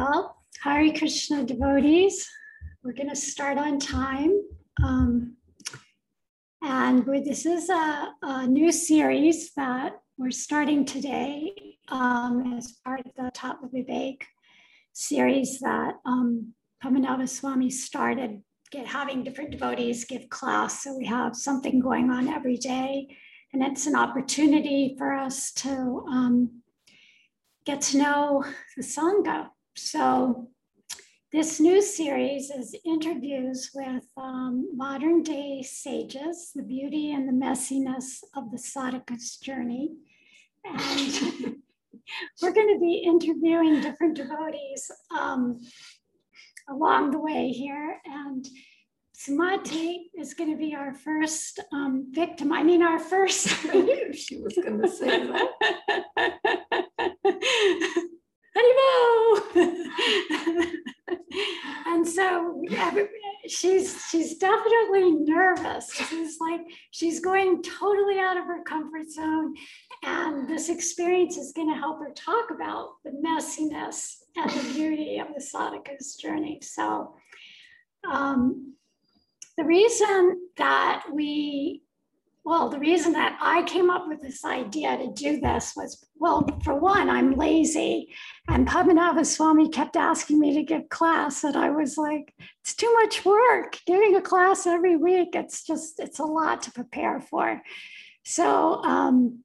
Well, Krishna devotees, we're going to start on time. Um, and this is a, a, new series that we're starting today um, as part of the Tattva Vivek series that um, Padmanabha Swami started get having different devotees give class. So we have something going on every day. And it's an opportunity for us to um, get to know the Sangha. So this new series is interviews with um, modern day sages, the beauty and the messiness of the sadhaka's journey. And we're going to be interviewing different devotees um, along the way here. And Sumati is going to be our first um, victim. I mean, our first. I knew she was going to say that. and so she's she's definitely nervous. She's like she's going totally out of her comfort zone, and this experience is going to help her talk about the messiness and the beauty of the sadhaka's journey. So, um, the reason that we well, the reason that I came up with this idea to do this was, well, for one, I'm lazy. And Padmanabha Swami kept asking me to give class. And I was like, it's too much work. Giving a class every week, it's just, it's a lot to prepare for. So um,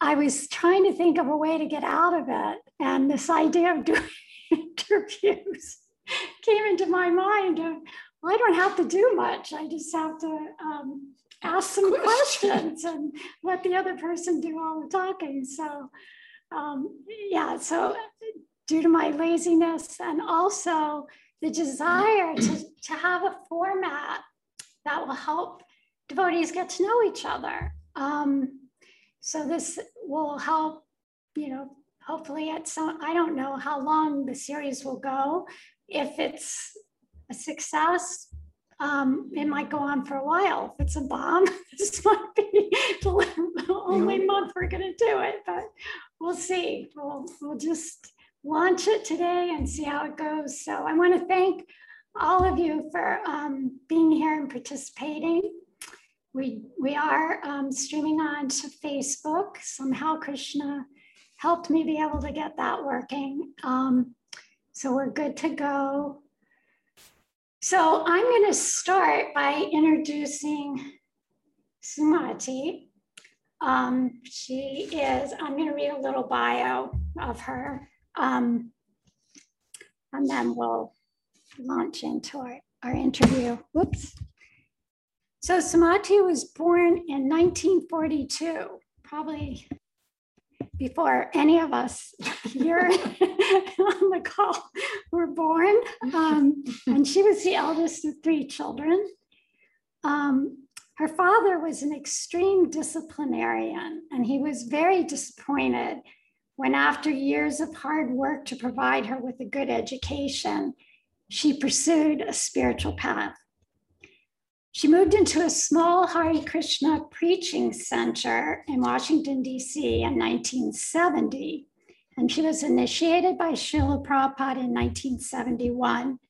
I was trying to think of a way to get out of it. And this idea of doing interviews came into my mind of, well, I don't have to do much. I just have to um, ask some questions and let the other person do all the talking. So, um, yeah, so due to my laziness and also the desire to, to have a format that will help devotees get to know each other. Um, so this will help, you know, hopefully at some, I don't know how long the series will go. If it's a success, um, it might go on for a while. If it's a bomb, this might be the only month we're going to do it, but we'll see. We'll, we'll just launch it today and see how it goes. So I want to thank all of you for um, being here and participating. We, we are um, streaming on to Facebook. Somehow Krishna helped me be able to get that working. Um, so we're good to go. So I'm going to start by introducing Sumati. Um, she is, I'm going to read a little bio of her, um, and then we'll launch into our, our interview. Whoops. So Sumati was born in 1942, probably before any of us here on the call were born. Um, and she was the eldest of three children. Um, her father was an extreme disciplinarian, and he was very disappointed when, after years of hard work to provide her with a good education, she pursued a spiritual path. She moved into a small Hare Krishna preaching center in Washington, D.C. in 1970. And she was initiated by Srila Prabhupada in 1971.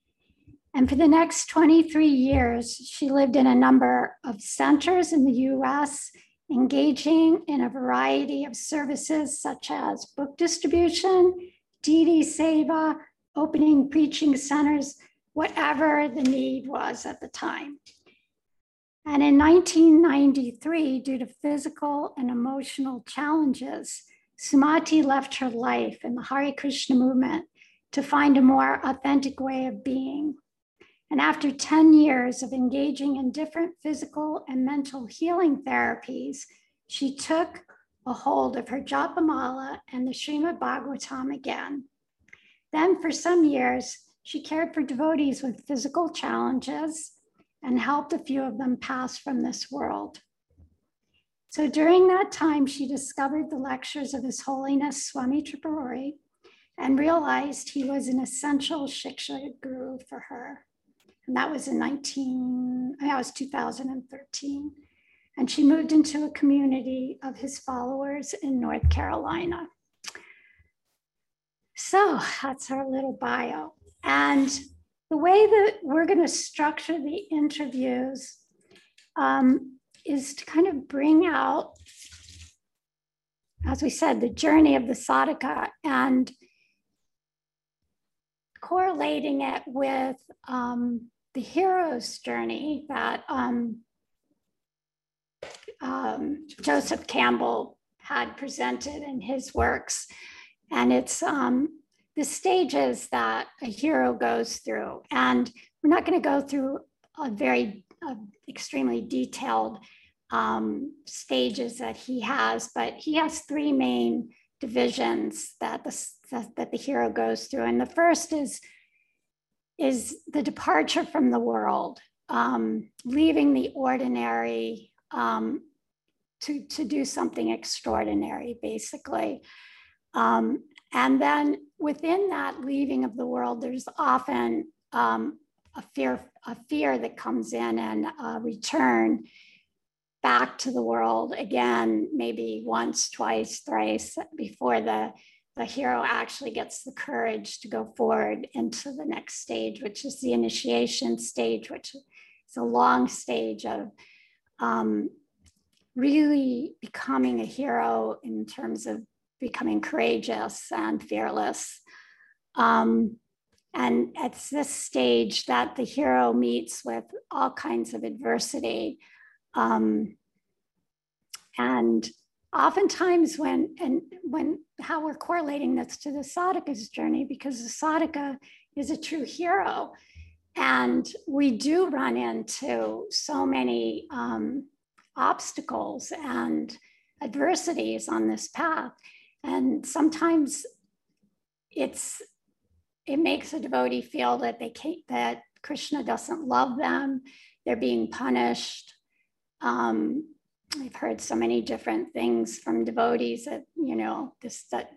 And for the next 23 years, she lived in a number of centers in the US, engaging in a variety of services such as book distribution, DD Seva, opening preaching centers, whatever the need was at the time. And in 1993, due to physical and emotional challenges, Sumati left her life in the Hare Krishna movement to find a more authentic way of being. And after 10 years of engaging in different physical and mental healing therapies, she took a hold of her Japamala and the Srimad Bhagavatam again. Then, for some years, she cared for devotees with physical challenges and helped a few of them pass from this world. So during that time, she discovered the lectures of His Holiness Swami Tripurari and realized he was an essential Shiksha guru for her. And that was in 19, that was 2013. And she moved into a community of his followers in North Carolina. So that's our little bio. And the way that we're going to structure the interviews um, is to kind of bring out, as we said, the journey of the sadhaka and correlating it with um, the hero's journey that um, um, Joseph Campbell had presented in his works. And it's um, the stages that a hero goes through. And we're not going to go through a very uh, extremely detailed um, stages that he has, but he has three main divisions that the, that the hero goes through. And the first is, is the departure from the world, um, leaving the ordinary um, to, to do something extraordinary, basically. Um, and then within that leaving of the world, there's often um, a fear, a fear that comes in and return back to the world again, maybe once, twice, thrice before the, the hero actually gets the courage to go forward into the next stage, which is the initiation stage, which is a long stage of um, really becoming a hero in terms of becoming courageous and fearless. Um, and it's this stage that the hero meets with all kinds of adversity. Um, and oftentimes when and when how we're correlating this to the sadhaka's journey, because the sadhaka is a true hero. And we do run into so many um, obstacles and adversities on this path. And sometimes it's it makes a devotee feel that they can't, that Krishna doesn't love them, they're being punished. Um, I've heard so many different things from devotees that you know this that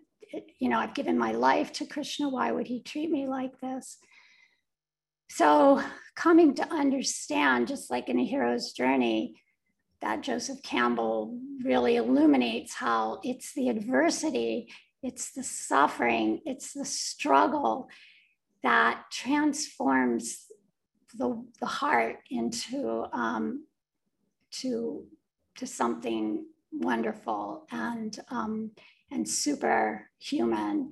you know I've given my life to Krishna. Why would he treat me like this? So coming to understand, just like in a hero's journey, that Joseph Campbell really illuminates how it's the adversity, it's the suffering, it's the struggle that transforms the, the heart into um, to, to something wonderful and, um, and superhuman.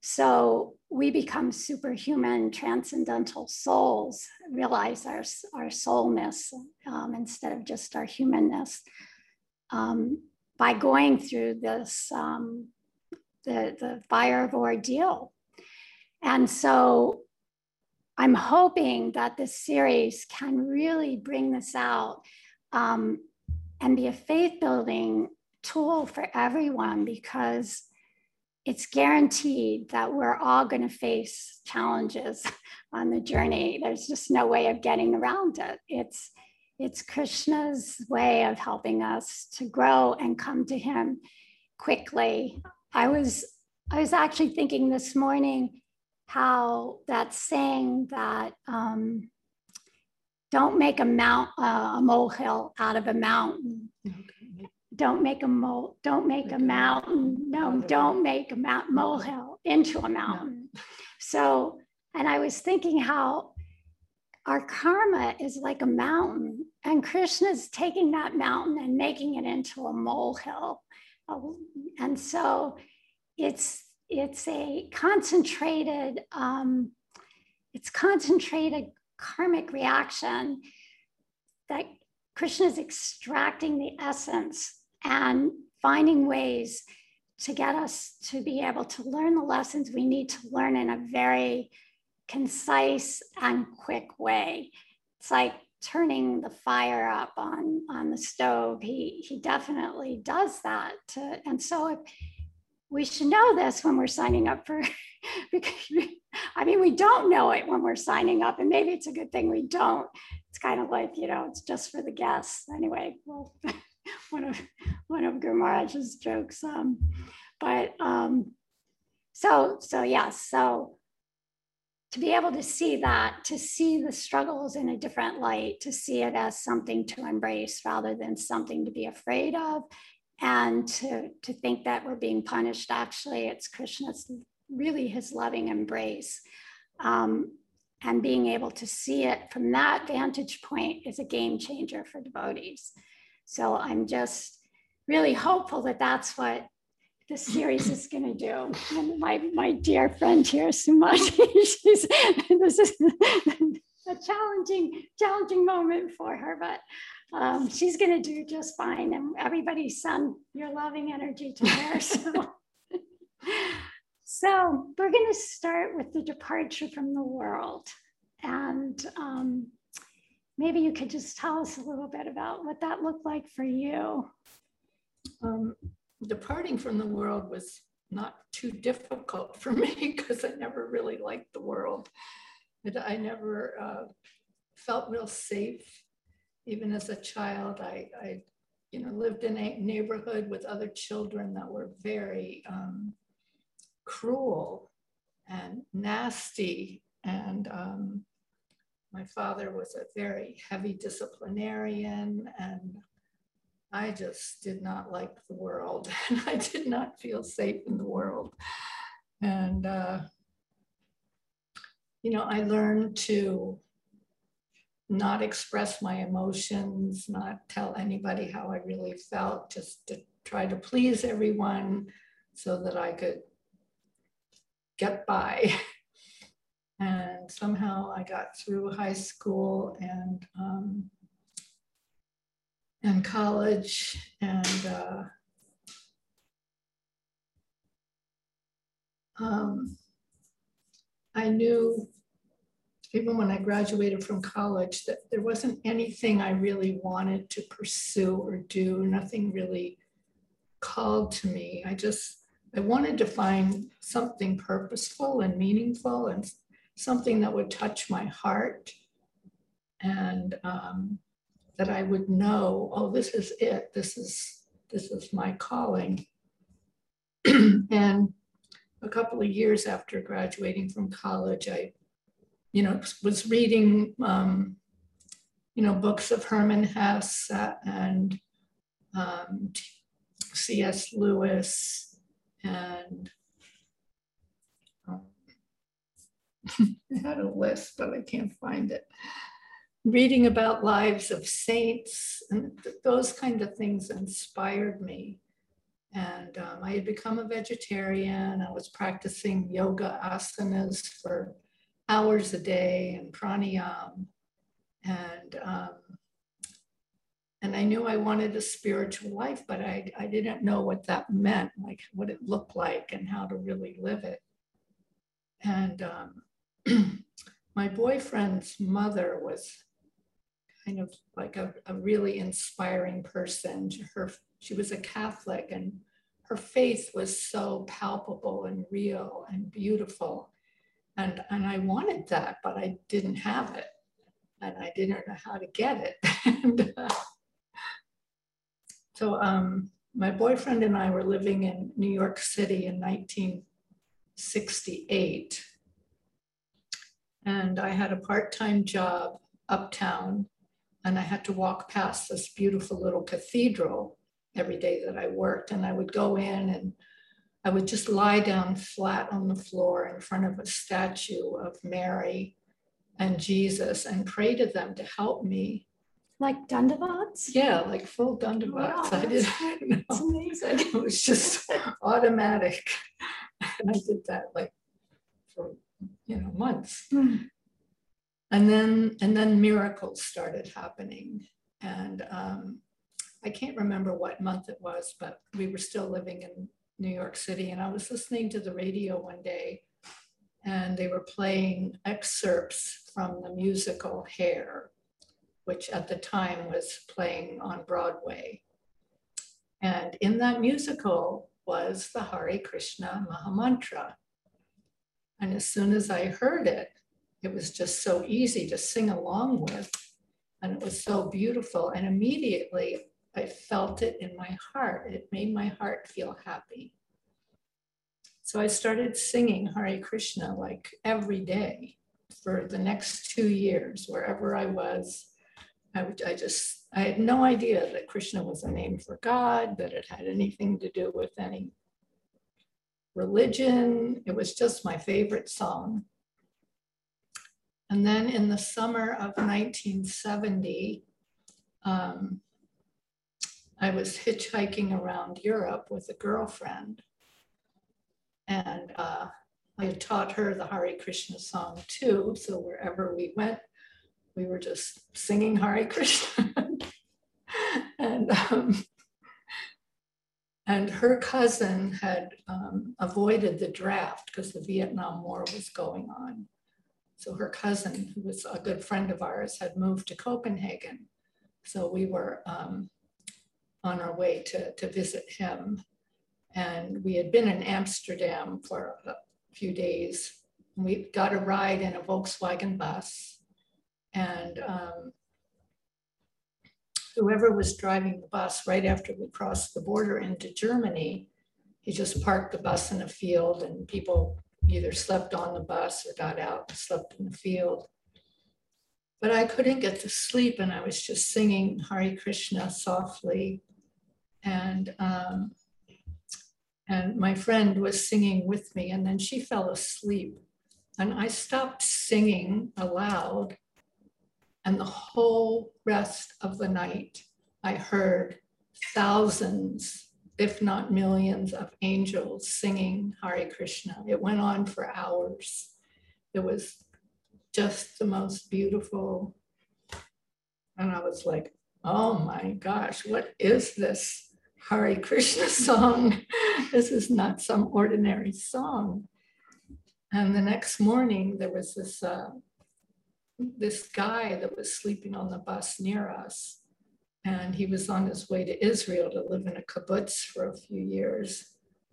So we become superhuman, transcendental souls, realize our, our soulness um, instead of just our humanness um, by going through this, um, the, the fire of ordeal. And so I'm hoping that this series can really bring this out um, and be a faith building tool for everyone because it's guaranteed that we're all going to face challenges on the journey. There's just no way of getting around it. It's it's Krishna's way of helping us to grow and come to him quickly. I was I was actually thinking this morning how that saying that um, don't make a mount uh, a molehill out of a mountain don't make a mole, don't make a mountain. No, don't make a mount, molehill into a mountain. So, and I was thinking how our karma is like a mountain, and Krishna's taking that mountain and making it into a molehill. And so it's it's a concentrated, um, it's concentrated karmic reaction that Krishna is extracting the essence and finding ways to get us to be able to learn the lessons we need to learn in a very concise and quick way. It's like turning the fire up on, on the stove. He, he definitely does that. To, and so if, we should know this when we're signing up for, because I mean, we don't know it when we're signing up, and maybe it's a good thing we don't. It's kind of like, you know, it's just for the guests. Anyway, well, one of one of Guru jokes. Um, but um, so so yes, so to be able to see that, to see the struggles in a different light, to see it as something to embrace rather than something to be afraid of, and to to think that we're being punished. Actually, it's Krishna's really his loving embrace. Um, and being able to see it from that vantage point is a game changer for devotees. So I'm just really hopeful that that's what this series is going to do. And my, my dear friend here, Sumati, she's, this is a challenging, challenging moment for her, but um, she's going to do just fine. And everybody send your loving energy to her. So, so we're going to start with the departure from the world. And um, maybe you could just tell us a little bit about what that looked like for you. Um, departing from the world was not too difficult for me because I never really liked the world. I never uh, felt real safe. Even as a child, I, I, you know, lived in a neighborhood with other children that were very um, cruel and nasty. And um, my father was a very heavy disciplinarian and I just did not like the world and I did not feel safe in the world. And, uh, you know, I learned to not express my emotions, not tell anybody how I really felt, just to try to please everyone so that I could get by. And somehow I got through high school and um, and college and uh, um, I knew even when I graduated from college that there wasn't anything I really wanted to pursue or do, nothing really called to me. I just, I wanted to find something purposeful and meaningful and something that would touch my heart and um, that I would know, oh, this is it. This is this is my calling. and a couple of years after graduating from college, I, you know, was reading, um, you know, books of Hermann Hesse and um, C.S. Lewis and um, I had a list, but I can't find it reading about lives of saints and th- those kind of things inspired me. And um, I had become a vegetarian. I was practicing yoga asanas for hours a day and pranayam. And um, and I knew I wanted a spiritual life, but I, I didn't know what that meant, like what it looked like and how to really live it. And um, my boyfriend's mother was kind of like a, a really inspiring person. Her, she was a Catholic and her faith was so palpable and real and beautiful. And, and I wanted that, but I didn't have it. And I didn't know how to get it. and, uh, so um, my boyfriend and I were living in New York City in 1968. And I had a part time job uptown and I had to walk past this beautiful little cathedral every day that I worked. And I would go in and I would just lie down flat on the floor in front of a statue of Mary and Jesus and pray to them to help me. Like Dandavats? Yeah, like full Dandavats. Wow, I did. It's amazing. It was just automatic. And I did that like for you know months. Mm and then and then miracles started happening and um, i can't remember what month it was but we were still living in new york city and i was listening to the radio one day and they were playing excerpts from the musical hair which at the time was playing on broadway and in that musical was the Hare Krishna Mahamantra. And as soon as I heard it, it was just so easy to sing along with. And it was so beautiful. And immediately I felt it in my heart. It made my heart feel happy. So I started singing Hare Krishna like every day for the next two years, wherever I was. I, I just, I had no idea that Krishna was a name for God, that it had anything to do with any religion. It was just my favorite song. And then in the summer of 1970, um, I was hitchhiking around Europe with a girlfriend. And uh, I had taught her the Hare Krishna song too. So wherever we went, we were just singing Hare Krishna. and um, and her cousin had um, avoided the draft because the Vietnam War was going on. So her cousin, who was a good friend of ours, had moved to Copenhagen. So we were um, on our way to, to visit him. And we had been in Amsterdam for a few days. We got a ride in a Volkswagen bus. And um, whoever was driving the bus right after we crossed the border into Germany, he just parked the bus in a field and people either slept on the bus or got out and slept in the field. But I couldn't get to sleep and I was just singing Hare Krishna softly. And, um, and my friend was singing with me and then she fell asleep. And I stopped singing aloud and the whole rest of the night, I heard thousands, if not millions, of angels singing Hare Krishna. It went on for hours. It was just the most beautiful. And I was like, oh my gosh, what is this Hare Krishna song? this is not some ordinary song. And the next morning, there was this uh, this guy that was sleeping on the bus near us. And he was on his way to Israel to live in a kibbutz for a few years.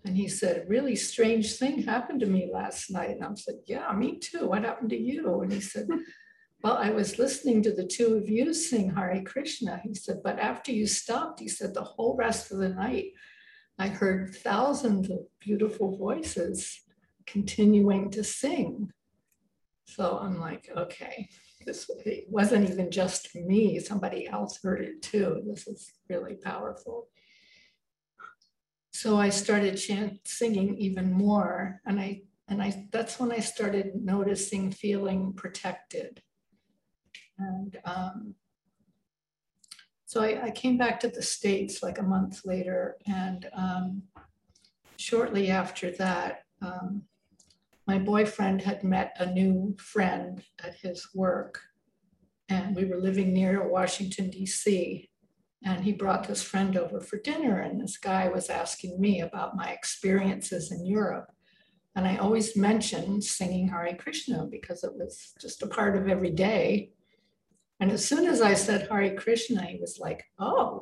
And he said, a really strange thing happened to me last night. And I said, yeah, me too. What happened to you? And he said, well, I was listening to the two of you sing Hare Krishna. He said, but after you stopped, he said, the whole rest of the night, I heard thousands of beautiful voices continuing to sing. So I'm like, okay, this wasn't even just me, somebody else heard it too. This is really powerful. So I started chant, singing even more, and I and I that's when I started noticing feeling protected. And um, so I, I, came back to the States like a month later, and um, shortly after that, um, my boyfriend had met a new friend at his work, and we were living near Washington, D.C. And he brought this friend over for dinner, and this guy was asking me about my experiences in Europe. And I always mentioned singing Hare Krishna because it was just a part of every day. And as soon as I said Hare Krishna, he was like, Oh.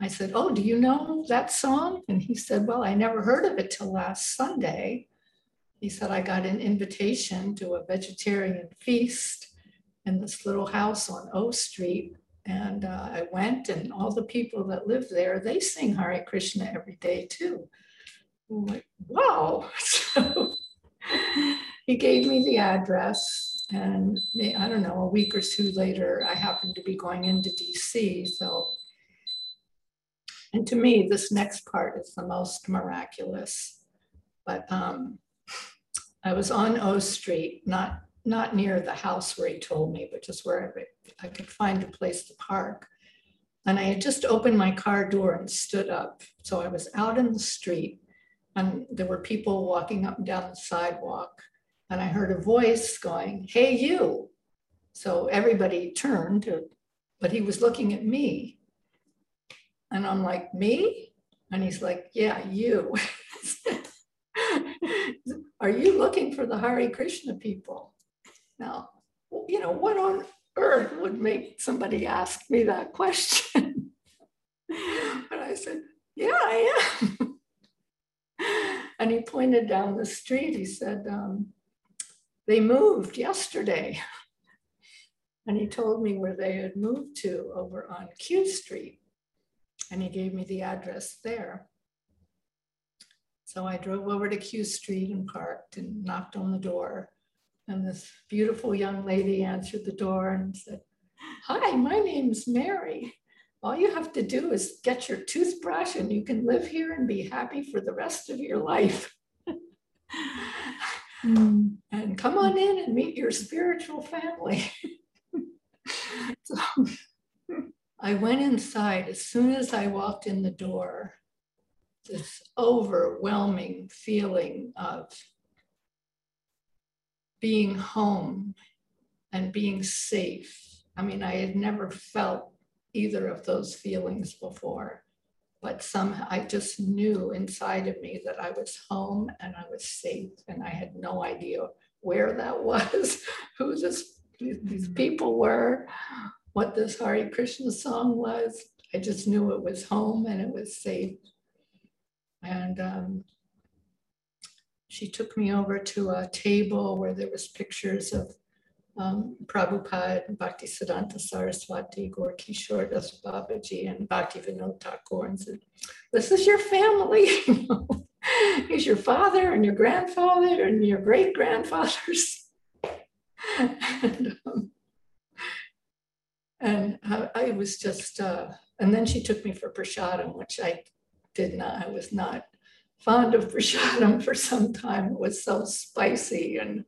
I said, Oh, do you know that song? And he said, Well, I never heard of it till last Sunday he said, I got an invitation to a vegetarian feast in this little house on O Street. And uh, I went, and all the people that live there, they sing Hare Krishna every day too. I'm like, wow. So he gave me the address. And I don't know, a week or two later, I happened to be going into DC. So, and to me, this next part is the most miraculous. But um, I was on O Street, not not near the house where he told me, but just where I could find a place to park. And I had just opened my car door and stood up. So I was out in the street and there were people walking up and down the sidewalk. And I heard a voice going, Hey, you. So everybody turned, but he was looking at me. And I'm like, Me? And he's like, Yeah, you. Are you looking for the Hare Krishna people? Now, you know, what on earth would make somebody ask me that question? and I said, Yeah, I am. and he pointed down the street. He said, um, They moved yesterday. And he told me where they had moved to over on Q Street. And he gave me the address there. So I drove over to Q Street and parked and knocked on the door. And this beautiful young lady answered the door and said, Hi, my name's Mary. all you have to do is get your toothbrush and you can live here and be happy for the rest of your life. Mm. and come on in and meet your spiritual family. so I went inside. As soon as I walked in the door, this overwhelming feeling of being home and being safe. I mean, I had never felt either of those feelings before but somehow I just knew inside of me that I was home and I was safe, and I had no idea where that was, who this, these people were, what this Hare Krishna song was. I just knew it was home and it was safe. And um, she took me over to a table where there was pictures of um, Prabhupada, Bhaktisiddhanta Saraswati, Gaur Kishore Das Babaji, and Bhakti Vinod Thakur, and said, This is your family. He's your father and your grandfather and your great grandfathers. and, um, and I, I, was just, uh, and then she took me for prasadam, which I did not, I was not fond of prasadam for some time. It was so spicy and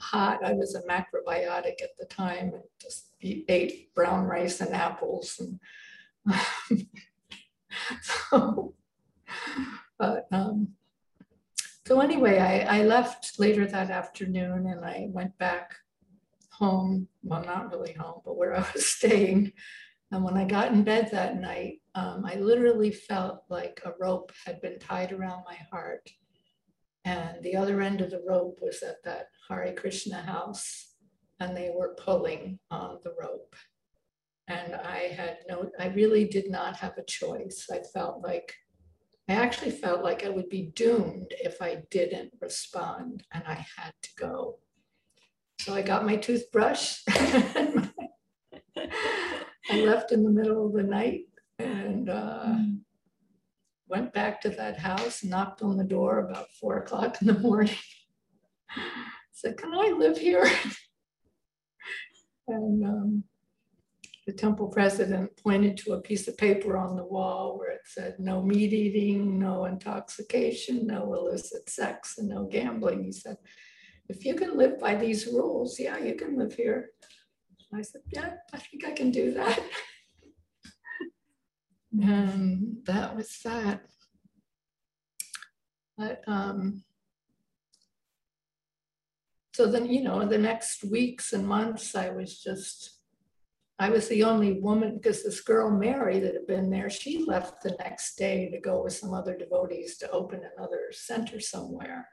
hot. I was a macrobiotic at the time and just ate brown rice and apples. And so, but, um, so anyway, I, I left later that afternoon and I went back home. Well, not really home, but where I was staying. And when I got in bed that night, um, I literally felt like a rope had been tied around my heart and the other end of the rope was at that Hare Krishna house, and they were pulling on the rope. And I had no, I really did not have a choice. I felt like, I actually felt like I would be doomed if I didn't respond, and I had to go. So I got my toothbrush. I left in the middle of the night and uh, mm went back to that house, knocked on the door about four o'clock in the morning. said, Can I live here? and um, the temple president pointed to a piece of paper on the wall where it said, No meat eating, no intoxication, no illicit sex, and no gambling. He said, If you can live by these rules, yeah, you can live here. I said, Yeah, I think I can do that. And that was that. But um, so then, you know, the next weeks and months, I was just, I was the only woman because this girl, Mary, that had been there, she left the next day to go with some other devotees to open another center somewhere.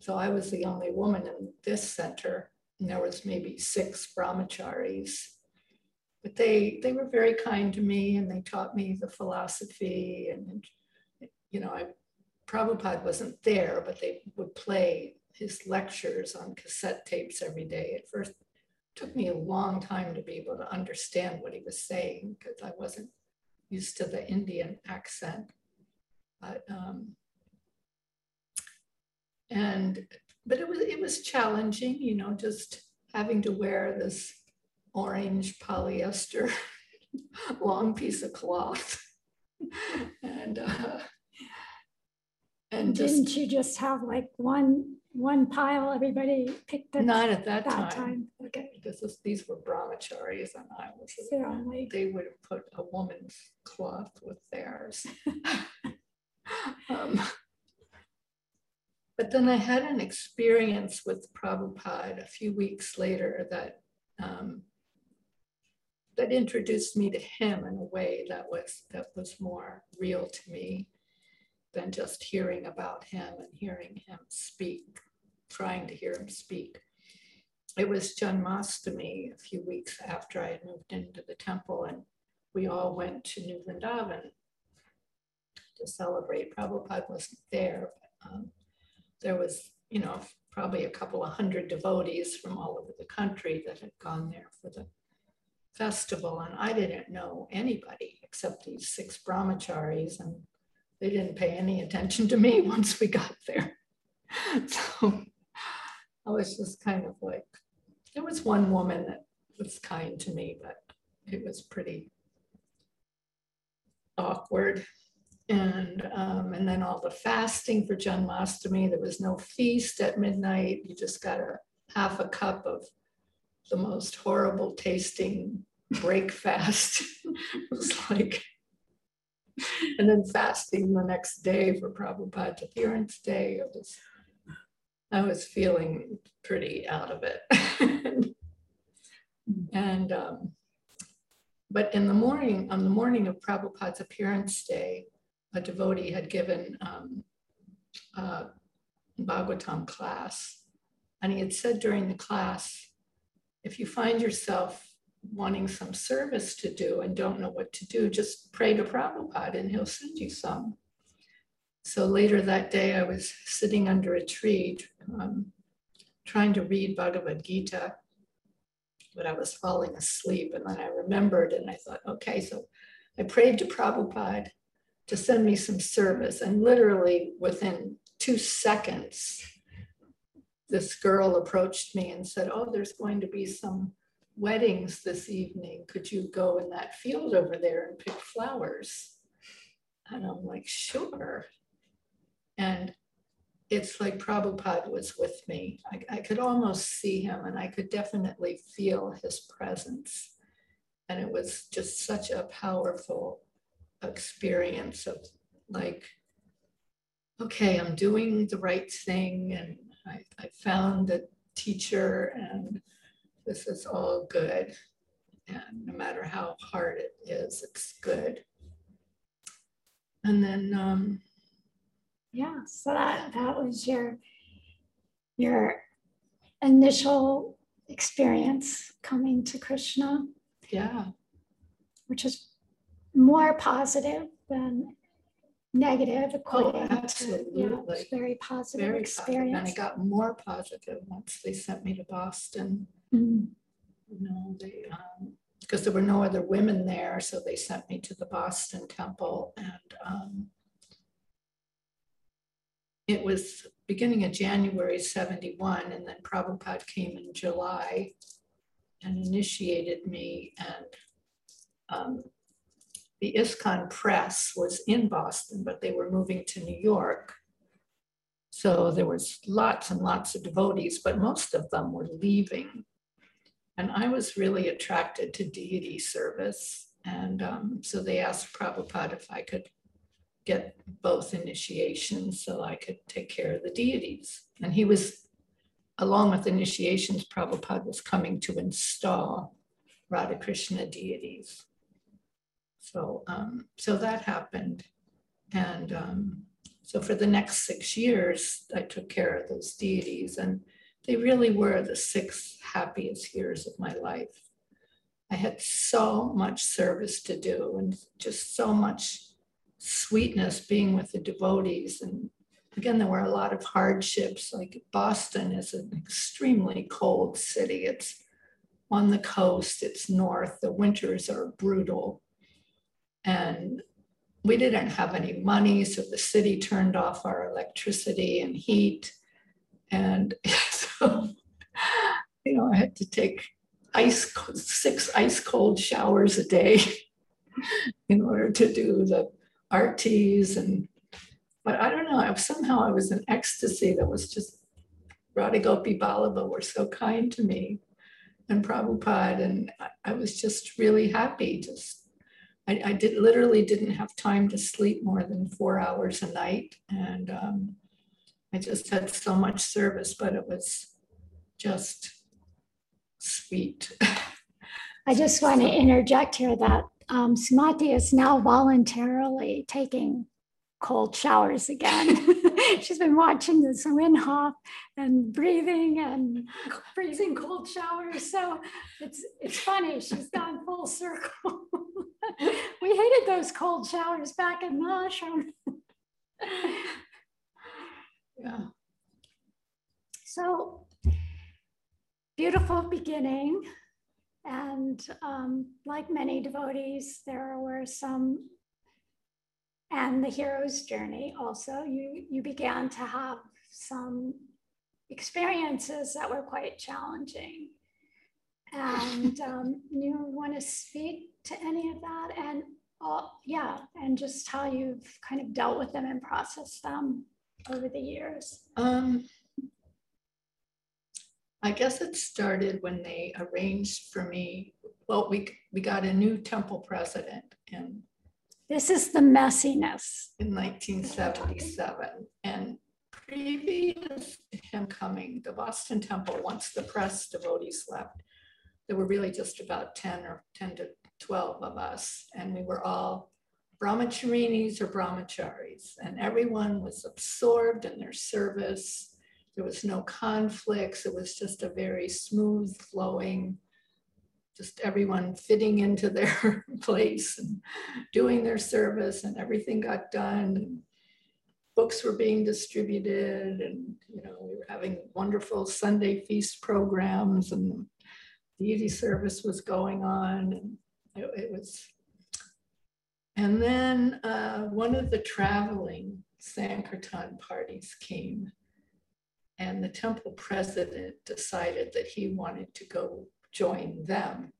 So I was the only woman in this center, and there was maybe six brahmacharis but they they were very kind to me and they taught me the philosophy and you know I Prabhupada wasn't there, but they would play his lectures on cassette tapes every day. At first, took me a long time to be able to understand what he was saying because I wasn't used to the Indian accent. But um, and but it was it was challenging, you know, just having to wear this orange polyester long piece of cloth. and uh, and didn't just, you just have like one one pile everybody picked up not at that, that time. time. Okay. This is, these were brahmacharis and I was they would have put a woman's cloth with theirs. um, but then I had an experience with Prabhupada a few weeks later that um, that introduced me to him in a way that was that was more real to me than just hearing about him and hearing him speak, trying to hear him speak. It was Janmashtami a few weeks after I had moved into the temple, and we all went to New Vrindavan to celebrate. Prabhupada wasn't there, but um, there was, you know, probably a couple of hundred devotees from all over the country that had gone there for the festival and I didn't know anybody except these six brahmacharis and they didn't pay any attention to me once we got there. So I was just kind of like, there was one woman that was kind to me, but it was pretty, awkward. And, um, and then all the fasting for Janmashtami, there was no feast at midnight. You just got a half a cup of the most horrible tasting break fast. it was like, and then fasting the next day for Prabhupada's appearance day. It was, I was feeling pretty out of it. and, um, but in the morning, on the morning of Prabhupada's appearance day, a devotee had given um, a Bhagavatam class. And he had said during the class, if you find yourself wanting some service to do and don't know what to do, just pray to Prabhupada and he'll send you some. So later that day, I was sitting under a tree um, trying to read Bhagavad Gita, but I was falling asleep. And then I remembered and I thought, okay, so I prayed to Prabhupada to send me some service. And literally within two seconds, this girl approached me and said, Oh, there's going to be some weddings this evening. Could you go in that field over there and pick flowers? And I'm like, Sure. And it's like Prabhupada was with me. I, I could almost see him and I could definitely feel his presence. And it was just such a powerful experience of like, okay, I'm doing the right thing and I, I found a teacher and this is all good. And no matter how hard it is, it's good. And then, um, yeah, so that, that was your, your initial experience coming to Krishna. Yeah. Which is more positive than negative according oh, absolutely. to yeah, very positive very experience. Positive. And it got more positive once they sent me to Boston. Mm-hmm. You know, they um, because there were no other women there, so they sent me to the Boston Temple, and um, it was beginning of January '71, and then Prabhupada came in July and initiated me, and um, the ISKCON press was in Boston, but they were moving to New York. So there was lots and lots of devotees, but most of them were leaving. And I was really attracted to deity service. And um, so they asked Prabhupada if I could get both initiations so I could take care of the deities. And he was, along with initiations, Prabhupada was coming to install Radha Krishna deities. So, um, so that happened. And um, so for the next six years, I took care of those deities, and they really were the six happiest years of my life. I had so much service to do and just so much sweetness being with the devotees. And again, there were a lot of hardships. Like Boston is an extremely cold city. It's on the coast, it's north, the winters are brutal. And we didn't have any money, so the city turned off our electricity and heat. And so, you know, I had to take ice six ice cold showers a day in order to do the artis and but I don't know, I, somehow I was in ecstasy that was just Radha Gopi Vallabha were so kind to me and Prabhupada and I, I was just really happy just I, I did literally didn't have time to sleep more than four hours a night. And um, I just had so much service, but it was just sweet. I just want to interject here that um, Sumati is now voluntarily taking cold showers again. She's been watching this Wim Hof and breathing and freezing cold showers. So it's it's funny. She's gone full circle. we hated those cold showers back in the ashram. yeah. So beautiful beginning. And um, like many devotees, there were some, and the hero's journey also, you, you began to have some experiences that were quite challenging. And um, you want to speak to any of that? And all, yeah, and just how you've kind of dealt with them and processed them over the years. Um, I guess it started when they arranged for me. Well, we we got a new temple president in This is the messiness. in 1977, and previous to him coming, the Boston Temple, once the press devotees left, there were really just about 10 or 10 to 12 of us, and we were all brahmacharinis or brahmacharis, and everyone was absorbed in their service. There was no conflicts. It was just a very smooth flowing, just everyone fitting into their place and doing their service, and everything got done. Books were being distributed, and you know we were having wonderful Sunday feast programs, and deity service was going on, and it, it was. And then uh, one of the traveling Sankirtan parties came and the temple president decided that he wanted to go join them.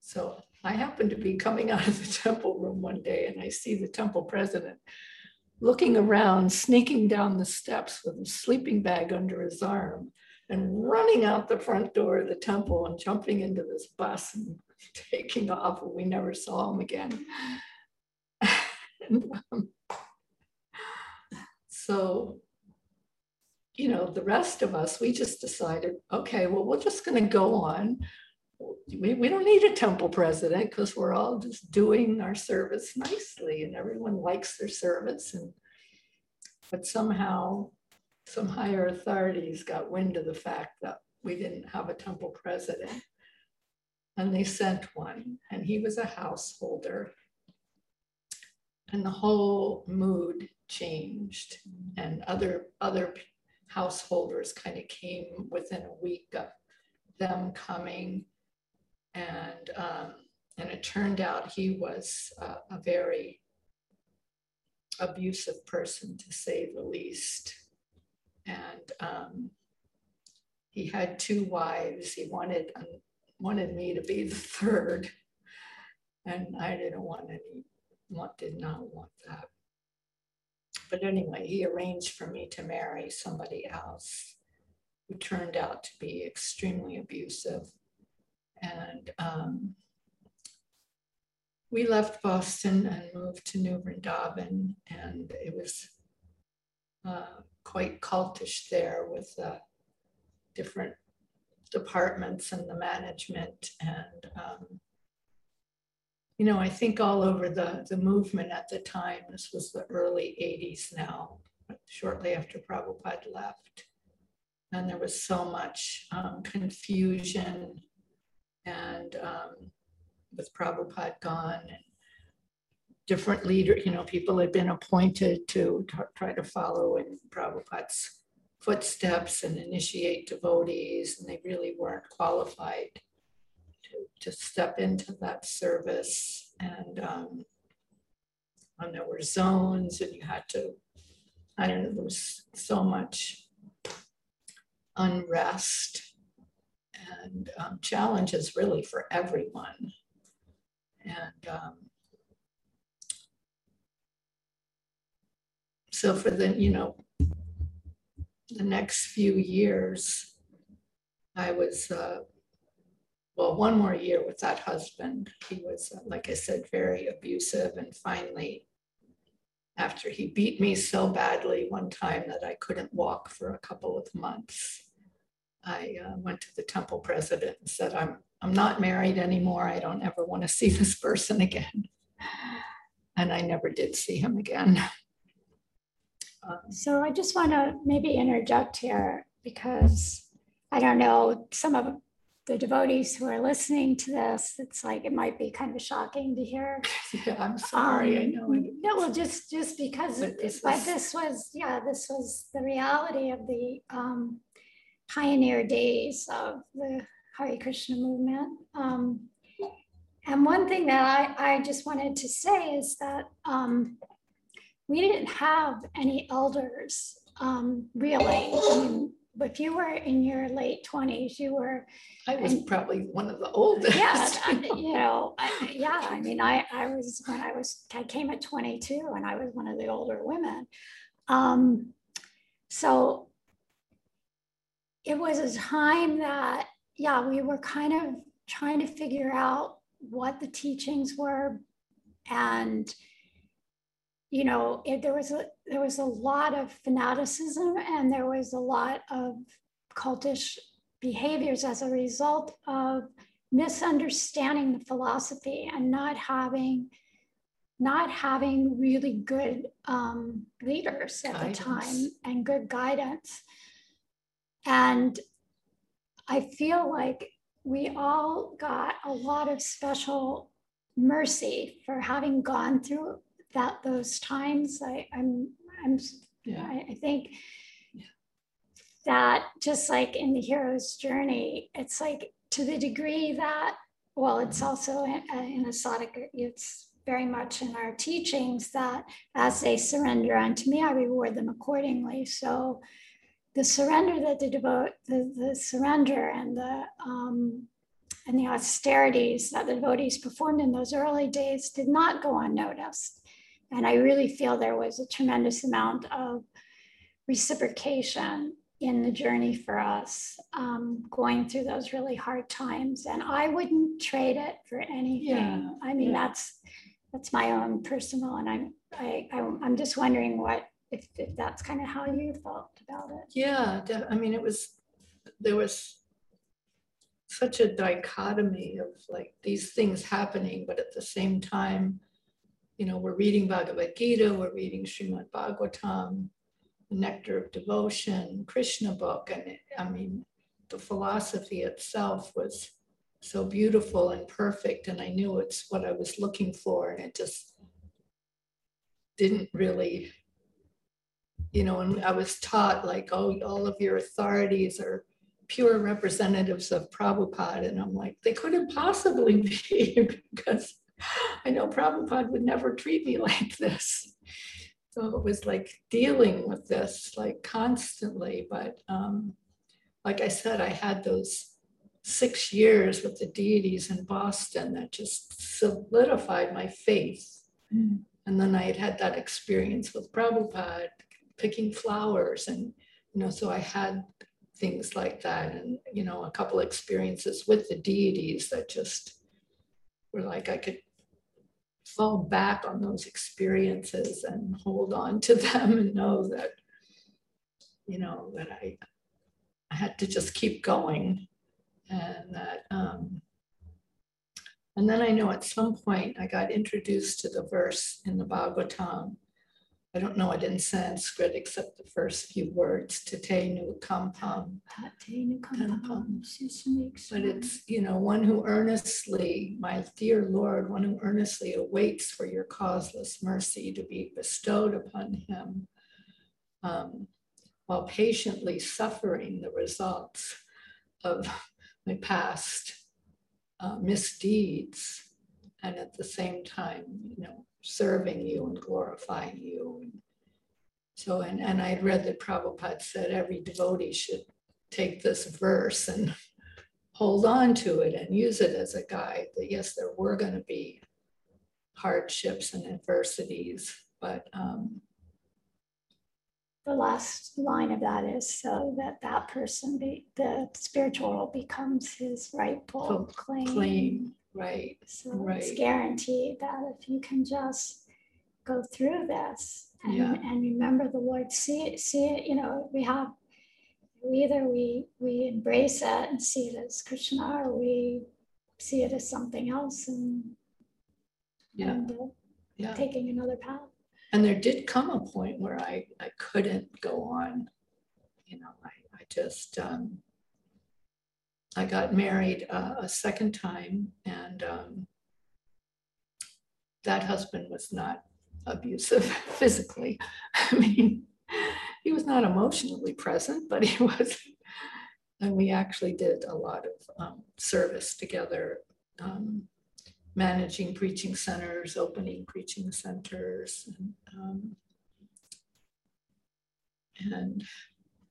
So I happened to be coming out of the temple room one day and I see the temple president looking around, sneaking down the steps with a sleeping bag under his arm and running out the front door of the temple and jumping into this bus and taking off. And we never saw him again. and, um, so you know, the rest of us, we just decided, okay, well, we're just going to go on. We, we don't need a temple president because we're all just doing our service nicely and everyone likes their service. And but somehow some higher authorities got wind of the fact that we didn't have a temple president. And they sent one, and he was a householder. And the whole mood changed, and other other householders kind of came within a week of them coming. And, um, and it turned out he was a very abusive person, to say the least. And um, he had two wives. He wanted, um, wanted me to be the third. And I didn't want any, want, did not want that. But anyway, he arranged for me to marry somebody else who turned out to be extremely abusive. And um, we left Boston and moved to New Vrindavan, and it was uh, quite cultish there with uh, different departments and the management. And um, you know, I think all over the, the movement at the time, this was the early 80s now, shortly after Prabhupada left. And there was so much um, confusion and um, with Prabhupada gone and different leaders, you know, people had been appointed to try to follow in Prabhupada's footsteps and initiate devotees, and they really weren't qualified to, to step into that service. And, um, and there were zones, and you had to, I don't know, there was so much unrest and um, challenges really for everyone. And um, so for the, you know, the next few years, I was uh, well, one more year with that husband. He was, uh, like I said, very abusive. And finally, after he beat me so badly one time that I couldn't walk for a couple of months, I uh, went to the temple president and said, I'm, I'm not married anymore. I don't ever want to see this person again. And I never did see him again. Um, so I just want to maybe interject here because I don't know, some of the devotees who are listening to this, it's like it might be kind of shocking to hear. Yeah, I'm sorry. Um, I know. It. No, well, just just because, but this, but was, this was yeah, this was the reality of the um, pioneer days of the Hare Krishna movement. Um, and one thing that I, I just wanted to say is that um, we didn't have any elders um, really. I mean, if you were in your late twenties, you were, I was And- probably one of the oldest. yeah, you I- know. you know, I, yeah, I mean, I, I was, when I was, I came at twenty-two and I was one of the older women. Um, so it was a time that, yeah, we were kind of trying to figure out what the teachings were. And, you know, it, there was a, there was a lot of fanaticism and there was a lot of cultish behaviors as a result of misunderstanding the philosophy and not having not having really good um, leaders at the time and good guidance. And i feel like we all got a lot of special mercy for having gone through that those times. I, i'm i'm Yeah, I, I think Yeah. that just like in the hero's journey, it's like to the degree that, well, it's also in, in Asadic, it's very much in our teachings that as they surrender unto me, I reward them accordingly. So the surrender that the devote, the, the surrender and the, um, and the austerities that the devotees performed in those early days did not go unnoticed. And I really feel there was a tremendous amount of reciprocation in the journey for us, um, going through those really hard times. And I wouldn't trade it for anything. Yeah, I mean, yeah. that's that's my own personal, and I'm I, I I'm just wondering what if, if that's kind of how you felt about it. yeah, I mean, it was, there was such a dichotomy of like these things happening, but at the same time, you know, we're reading Bhagavad Gita, we're reading Srimad Bhagavatam, the Nectar of Devotion, Krishna book, and I mean, the philosophy itself was so beautiful and perfect, and I knew it's what I was looking for, and it just didn't really, you know, and I was taught like, oh, all of your authorities are pure representatives of Prabhupada, and I'm like, they couldn't possibly be because I know Prabhupada would never treat me like this. So it was like dealing with this like constantly. But um, like I said, I had those six years with the deities in Boston that just solidified my faith. And then I had had that experience with Prabhupada picking flowers. And, you know, so I had things like that and, you know, a couple experiences with the deities that just were like I could fall back on those experiences and hold on to them and know that you know that i i had to just keep going and that um and then i know at some point i got introduced to the verse in the bhagavatam i don't know it in sanskrit except the first few words kampam. But it's, you know, one who earnestly, my dear Lord, one who earnestly awaits for your causeless mercy to be bestowed upon him um, while patiently suffering the results of my past uh, misdeeds. And at the same time, you know, serving you and glorifying you. So, and, and I'd read that Prabhupada said every devotee should take this verse and hold on to it and use it as a guide that yes, there were going to be hardships and adversities, but um, The last line of that is so that that person, be the spiritual world becomes his rightful claim. claim, right? So it's guaranteed that if you can just go through this and, Yeah. and remember the Lord, see it, see it, you know, we have we either we we embrace it and see it as Krishna or we see it as something else and, Yeah, and uh, yeah. taking another path. And there did come a point where I, I couldn't go on. You know, I, I just, um, I got married uh, a second time and um, that husband was not abusive physically. I mean, he was not emotionally present, but he was. And we actually did a lot of um, service together, um, managing preaching centers, opening preaching centers. And, um, and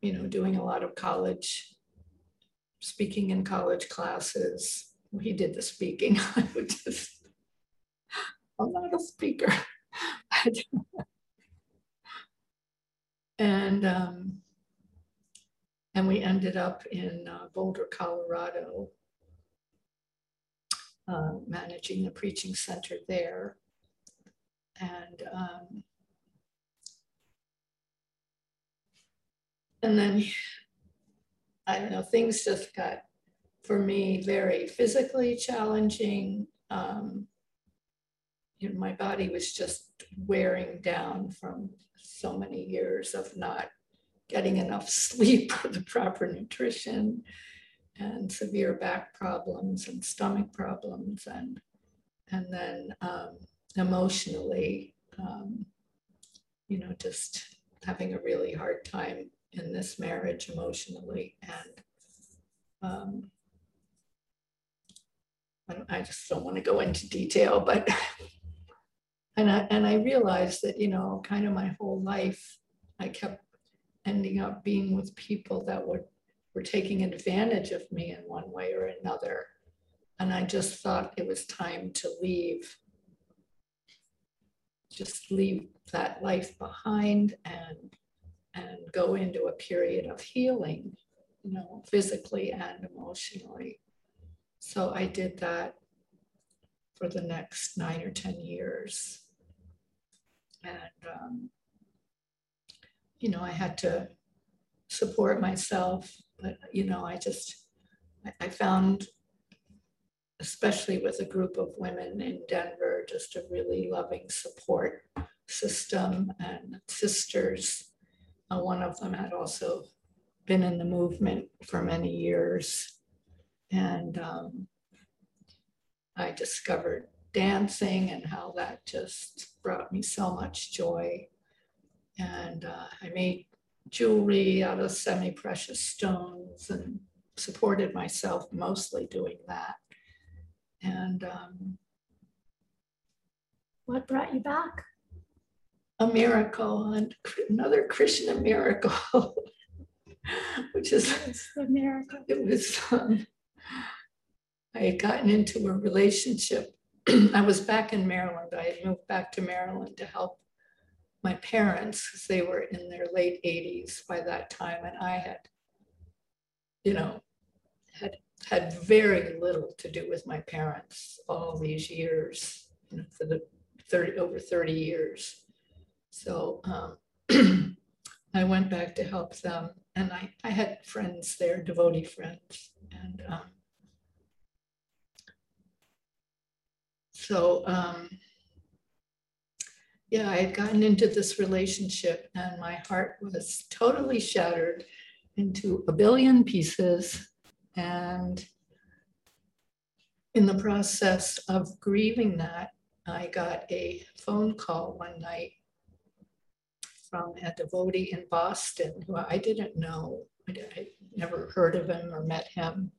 you know, doing a lot of college, speaking in college classes. He did the speaking. I would just, I'm not a speaker. and um, and we ended up in uh, Boulder, Colorado, uh, managing the preaching center there. And um, and then I don't know, things just got for me very physically challenging. Um, you know, my body was just wearing down from so many years of not getting enough sleep or the proper nutrition and severe back problems and stomach problems and and then um, emotionally um, you know just having a really hard time in this marriage emotionally and um, I just don't want to go into detail, but and I and I realized that you know kind of my whole life I kept ending up being with people that would were taking advantage of me in one way or another, and I just thought it was time to leave, just leave that life behind and and go into a period of healing, you know, physically and emotionally. So I did that for the next nine or 10 years. And, um, you know, I had to support myself, but, you know, I just, I, found, especially with a group of women in Denver, just a really loving support system and sisters uh, one of them had also been in the movement for many years. And um, I discovered dancing and how that just brought me so much joy. And uh, I made jewelry out of semi precious stones and supported myself mostly doing that. And um, what brought you back? A miracle and another Krishna miracle, which is a miracle. It was. Um, I had gotten into a relationship. I was back in Maryland. I had moved back to Maryland to help my parents because they were in their late 80s by that time, and I had, you know, had had very little to do with my parents all these years, you know, for the 30 over 30 years. So um, I went back to help them, and I, I had friends there, devotee friends. And um, so, um, yeah, I had gotten into this relationship, and my heart was totally shattered into a billion pieces. And in the process of grieving that, I got a phone call one night from a devotee in Boston who I didn't know. I, I never heard of him or met him,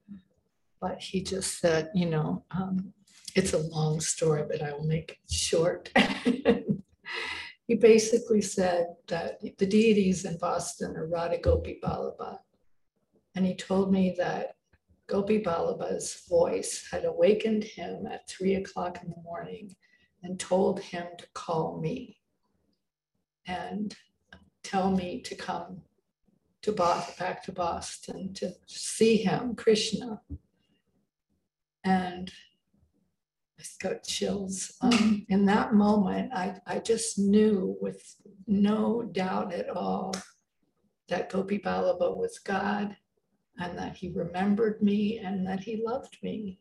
but he just said, you know, um, it's a long story, but I will make it short. he basically said that the deities in Boston are Radha Gopi Ballabha. And he told me that Gopi Ballabha's voice had awakened him at three o'clock in the morning and told him to call me and tell me to come to Boston, back to Boston to see him, Krishna. And I got chills. Um, in that moment, I, I just knew with no doubt at all that Gopi Ballabha was God and that he remembered me and that he loved me.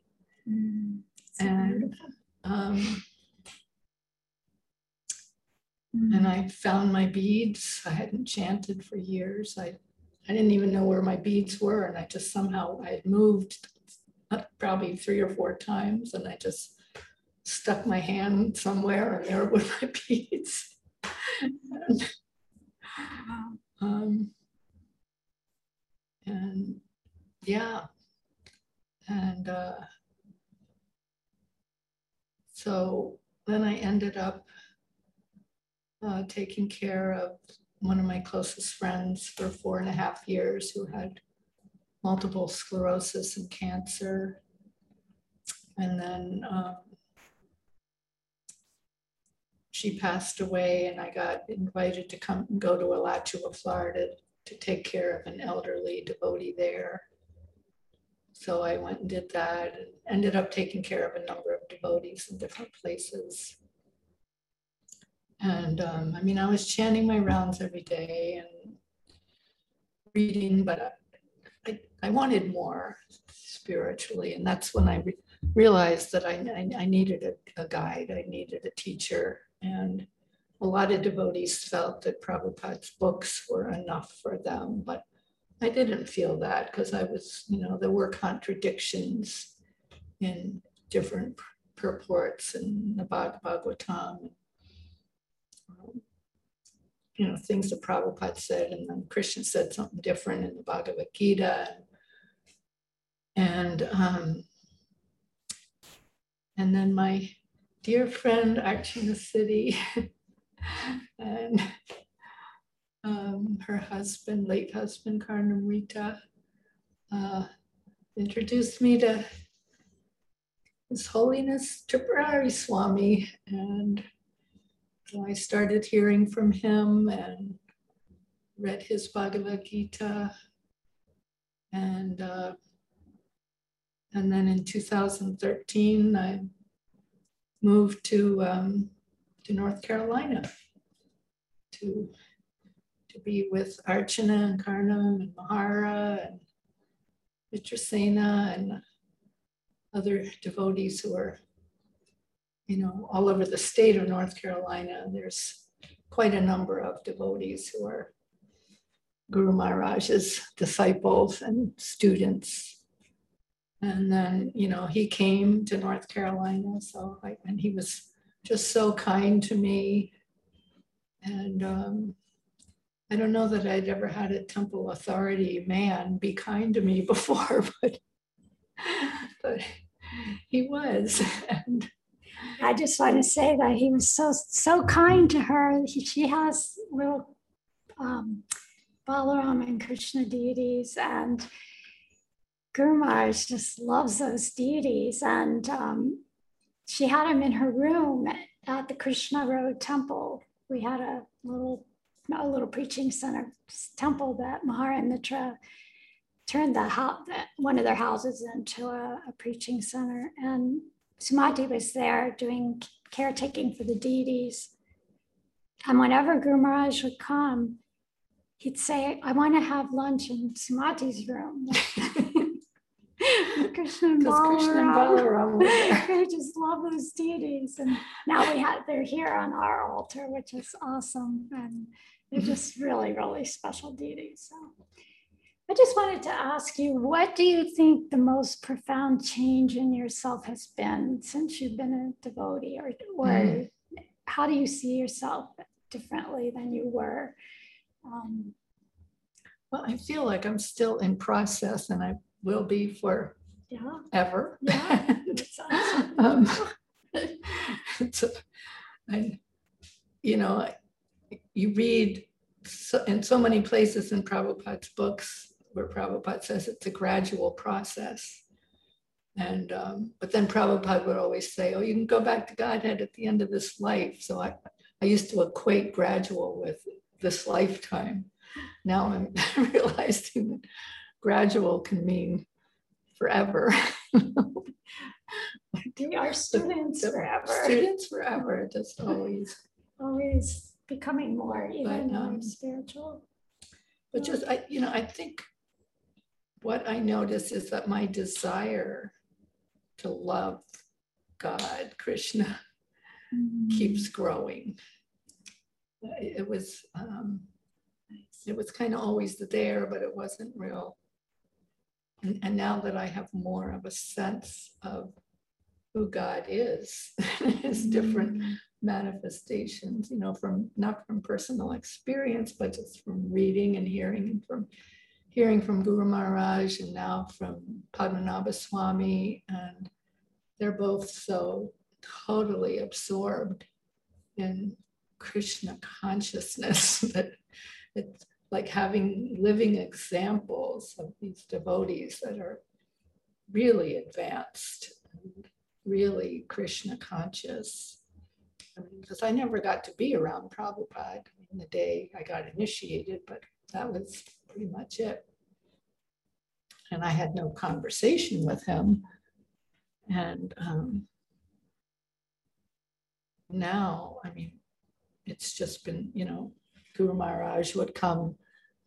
Mm, and um, Mm-hmm. And I found my beads. I hadn't chanted for years. I, I didn't even know where my beads were. And I just somehow, I had moved probably three or four times and I just stuck my hand somewhere and there were my beads. and, um, and yeah, and uh, so then I ended up uh, taking care of one of my closest friends for four and a half years who had multiple sclerosis and cancer. And then um, she passed away, and I got invited to come and go to Alachua, Florida to take care of an elderly devotee there. So I went and did that and ended up taking care of a number of devotees in different places. And um, I mean, I was chanting my rounds every day and reading, but I, I wanted more spiritually. And that's when I re- realized that I, I, I needed a, a, guide, I needed a teacher. And a lot of devotees felt that Prabhupada's books were enough for them, but I didn't feel that because I was, you know, there were contradictions in different purports in the Bhagavad Bhagavatam you know, things that Prabhupada said, and then Krishna said something different in the Bhagavad Gita. And um, and then my dear friend Archana Siddhi and um, her husband, late husband Karnamrita, uh, introduced me to His Holiness Tripurari Swami and so I started hearing from him and read his Bhagavad Gita. And, uh, and then in 2013, I moved to, um, to North Carolina to, to be with Archana and Karnam and Mahara and Mitrasena and other devotees who are you know, all over the state of North Carolina, there's quite a number of devotees who are Guru Maharaj's disciples and students. And then, you know, he came to North Carolina, so I, and he was just so kind to me. And um, I don't know that I'd ever had a temple authority man be kind to me before, but but he was. And I just want to say that he was so so kind to her. He, she has little um, Balaram and Krishna deities, and Guru Maharaj just loves those deities. And um, she had him in her room at the Krishna Road Temple. We had a little a little preaching center temple that Mahara Mitra turned the house, one of their houses into a, a preaching center. And Sumati was there doing caretaking for the deities. And whenever Guru Maharaj would come, he'd say, I want to have lunch in Sumati's room. Krishna and Balaram. I just love those deities. And now we have they're here on our altar, which is awesome. And they're just really, really special deities. So I just wanted to ask you, what do you think the most profound change in yourself has been since you've been a devotee, or, or mm. how do you see yourself differently than you were? Um, well, I feel like I'm still in process, and I will be for yeah. ever. Yeah, um, so, I, you know, you read so, in so many places in Prabhupada's books where Prabhupada says it's a gradual process. And um, but then Prabhupada would always say, "Oh, you can go back to Godhead at the end of this life." So I, I used to equate gradual with this lifetime. Now I'm realizing that gradual can mean forever. we are students the, forever. Students forever, just always, always becoming more even but, um, spiritual. But just I, you know, I think what I notice is that my desire to love God, Krishna, mm-hmm. keeps growing. It was um, it was kind of always there, but it wasn't real. And, and now that I have more of a sense of who God is, his mm-hmm. different manifestations, you know, from not from personal experience, but just from reading and hearing and from hearing from Guru Maharaj and now from Padmanabha Swami, and they're both so totally absorbed in Krishna consciousness that it's like having living examples of these devotees that are really advanced, really Krishna conscious. Because I, mean, I never got to be around Prabhupada in the day I got initiated, but that was pretty much it. And I had no conversation with him. And um, now, I mean, it's just been, you know, Guru Maharaj would come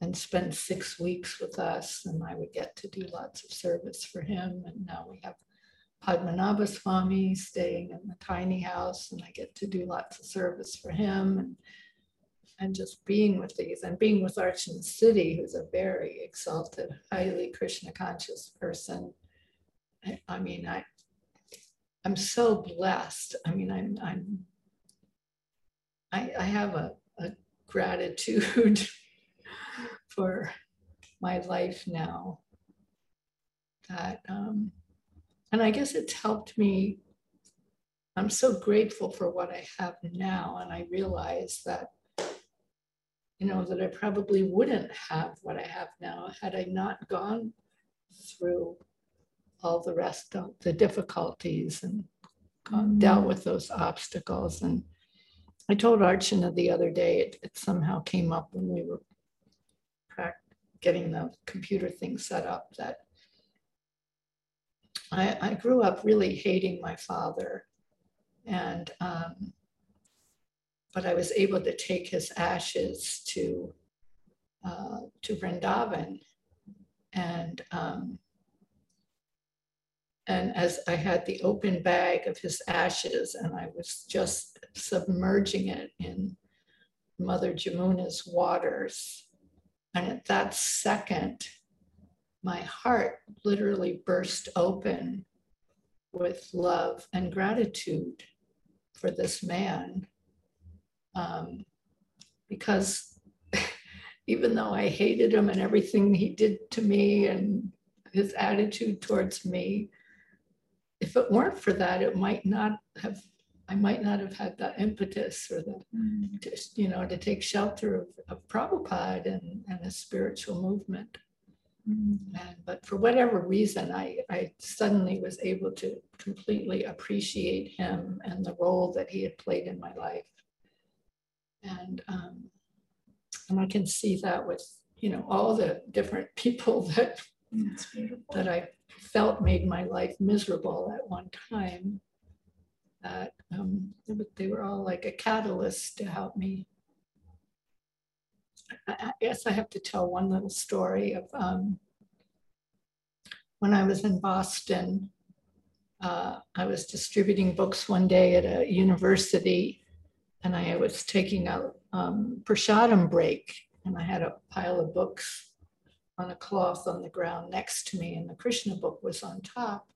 and spend six weeks with us, and I would get to do lots of service for him. And now we have Padmanabha Swami staying in the tiny house, and I get to do lots of service for him. And and just being with these and being with Archana Siddhi, who's a very exalted, highly Krishna conscious person. I, I, mean, I I'm so blessed. I mean, I'm I'm I, I have a, a gratitude for my life now that um, and I guess it's helped me. I'm so grateful for what I have now, and I realize that you know, that I probably wouldn't have what I have now had I not gone through all the rest of the difficulties and mm. dealt with those obstacles. And I told Archana the other day, it, it somehow came up when we were getting the computer thing set up that I, I grew up really hating my father. And um, but I was able to take his ashes to uh, to Vrindavan, and um, and as I had the open bag of his ashes, and I was just submerging it in Mother Jamuna's waters, and at that second, my heart literally burst open with love and gratitude for this man um, because even though I hated him and everything he did to me and his attitude towards me, if it weren't for that, it might not have. I might not have had the impetus or the, mm. to, you know, to take shelter of, of Prabhupada and, and a spiritual movement. Mm. And, but for whatever reason, I, I suddenly was able to completely appreciate him and the role that he had played in my life and um, and I can see that with you know all the different people that that I felt made my life miserable at one time. That um, they were all like a catalyst to help me. I guess I have to tell one little story of um, when I was in Boston. Uh, I was distributing books one day at a university and I was taking a um, prasadam break, and I had a pile of books on a cloth on the ground next to me, and the Krishna book was on top.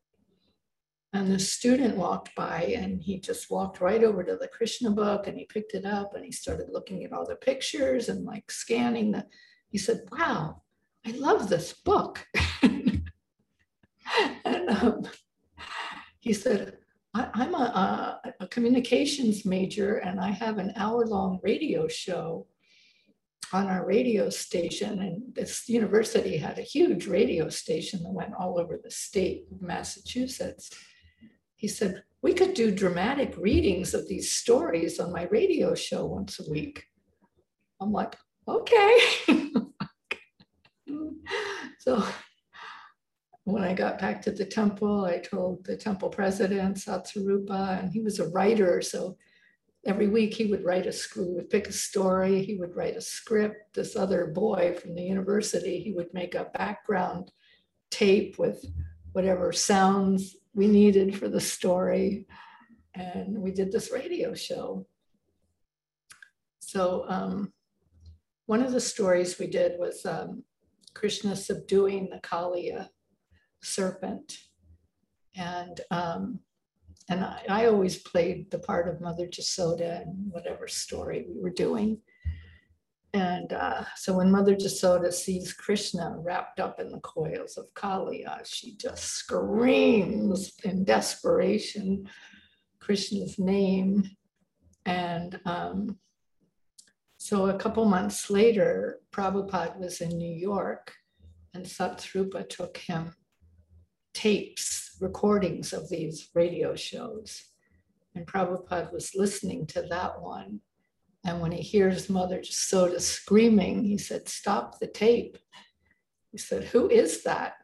And the student walked by, and he just walked right over to the Krishna book, and he picked it up, and he started looking at all the pictures and like scanning the. He said, "Wow, I love this book." and um, he said, I, am a, a, a communications major and I have an hour long radio show on our radio station. And this university had a huge radio station that went all over the state of Massachusetts. He said, We could do dramatic readings of these stories on my radio show once a week. I'm like, Okay. so when I got back to the temple, I told the temple president, Satsvarupa, and he was a writer. So every week he would write a script, would pick a story, he would write a script. This other boy from the university, he would make a background tape with whatever sounds we needed for the story. And we did this radio show. So um, one of the stories we did was um, Krishna subduing the Kaliya serpent. And um, and I, I, always played the part of Mother Jasoda in whatever story we were doing. And uh, so when Mother Jasoda sees Krishna wrapped up in the coils of Kaliya, she just screams in desperation Krishna's name. And um, so a couple months later, Prabhupada was in New York and Satsvarupa took him tapes, recordings of these radio shows. And Prabhupada was listening to that one. And when he hears Mother Jasoda screaming, he said, Stop the tape. He said, Who is that?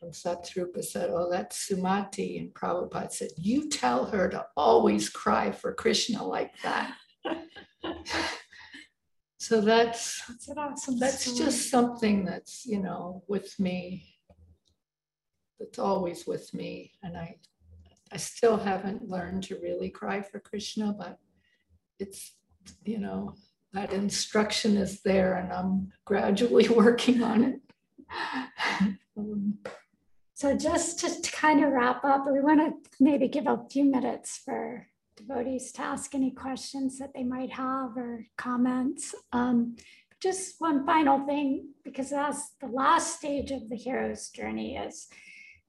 And Satsvarupa said, Oh, that's Sumati. And Prabhupada said, You tell her to always cry for Krishna like that. so that's That's an awesome. that's just something that's, you know, with me. That's always with me. And I I still haven't learned to really cry for Krishna, but it's, you know, that instruction is there and I'm gradually working on it. Um, So just to, to kind of wrap up, we want to maybe give a few minutes for devotees to ask any questions that they might have or comments. Um, just one final thing, because that's the last stage of the hero's journey is,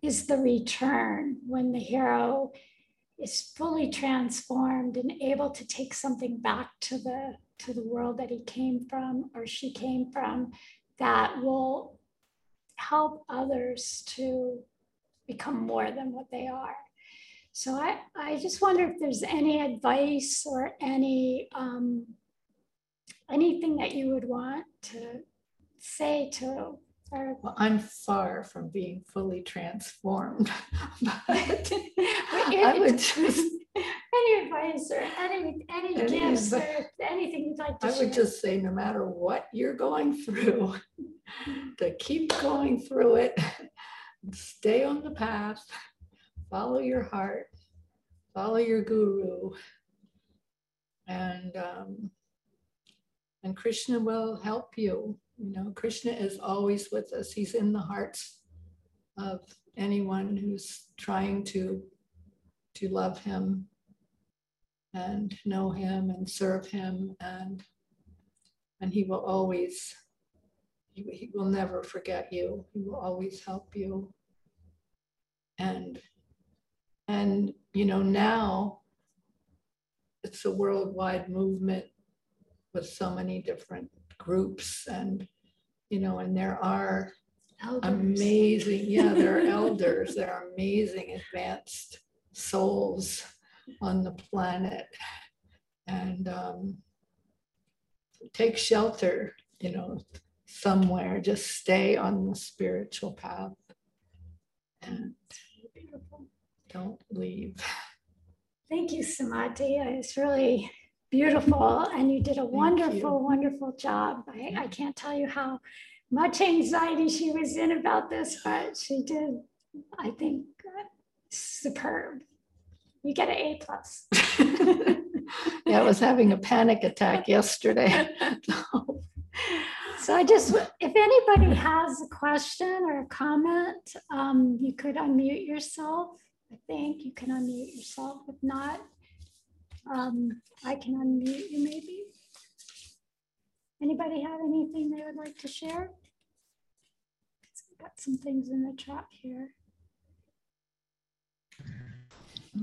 is the return when the hero is fully transformed and able to take something back to the to the world that he came from or she came from that will help others to become more than what they are. So I, I just wonder if there's any advice or any um, anything that you would want to say to Well, I'm far from being fully transformed. but I would just any advice or any any Any gifts or anything you'd like to say. I share. would just say, no matter what you're going through, to keep going through it, stay on the path, follow your heart, follow your guru, and um, and Krishna will help you. You know, Krishna is always with us. He's in the hearts of anyone who's trying to to love him and know him and serve him. And and he will always he, he will never forget you. He will always help you. And and you know now it's a worldwide movement with so many different groups and you know and there are Elders. amazing yeah there are elders there are amazing advanced souls on the planet and um, take shelter you know somewhere just stay on the spiritual path and don't leave Thank you, Sumati. It's really beautiful and you did a wonderful, wonderful job. I, I can't tell you how much anxiety she was in about this, but she did, I think, superb. You get an A plus. yeah i was having a panic attack yesterday So, So I just, if anybody has a question or a comment, um, you could unmute yourself. I think you can unmute yourself. If not, um, I can unmute you maybe. Anybody have anything they would like to share? Got some things in the chat here.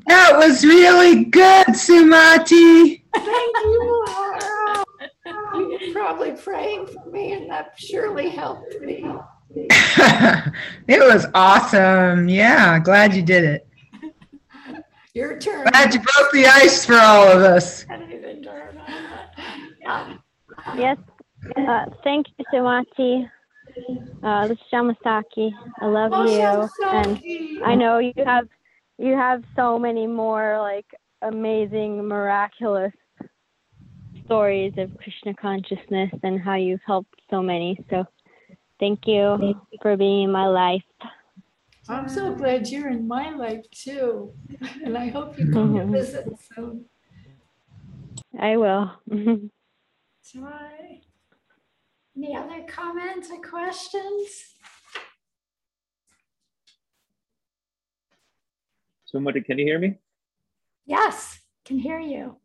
That was really good, Sumati. thank you Laura. you were probably praying for me and that surely helped me it was awesome. Yeah, glad you did it. Your turn Glad you broke the ice for all of us. Anything to her about that? Yes. Uh, thank you, Sumati. Uh, this is Shamasaki. I love Oh, you, and I know you have you have so many more like amazing, miraculous stories of Krishna consciousness and how you've helped so many. So, thank you for being in my life. I'm so glad you're in my life too. And I hope you come to Mhm. visit soon. I will. Joy. Any other comments or questions? Somebody, can you hear me? Yes, can hear you.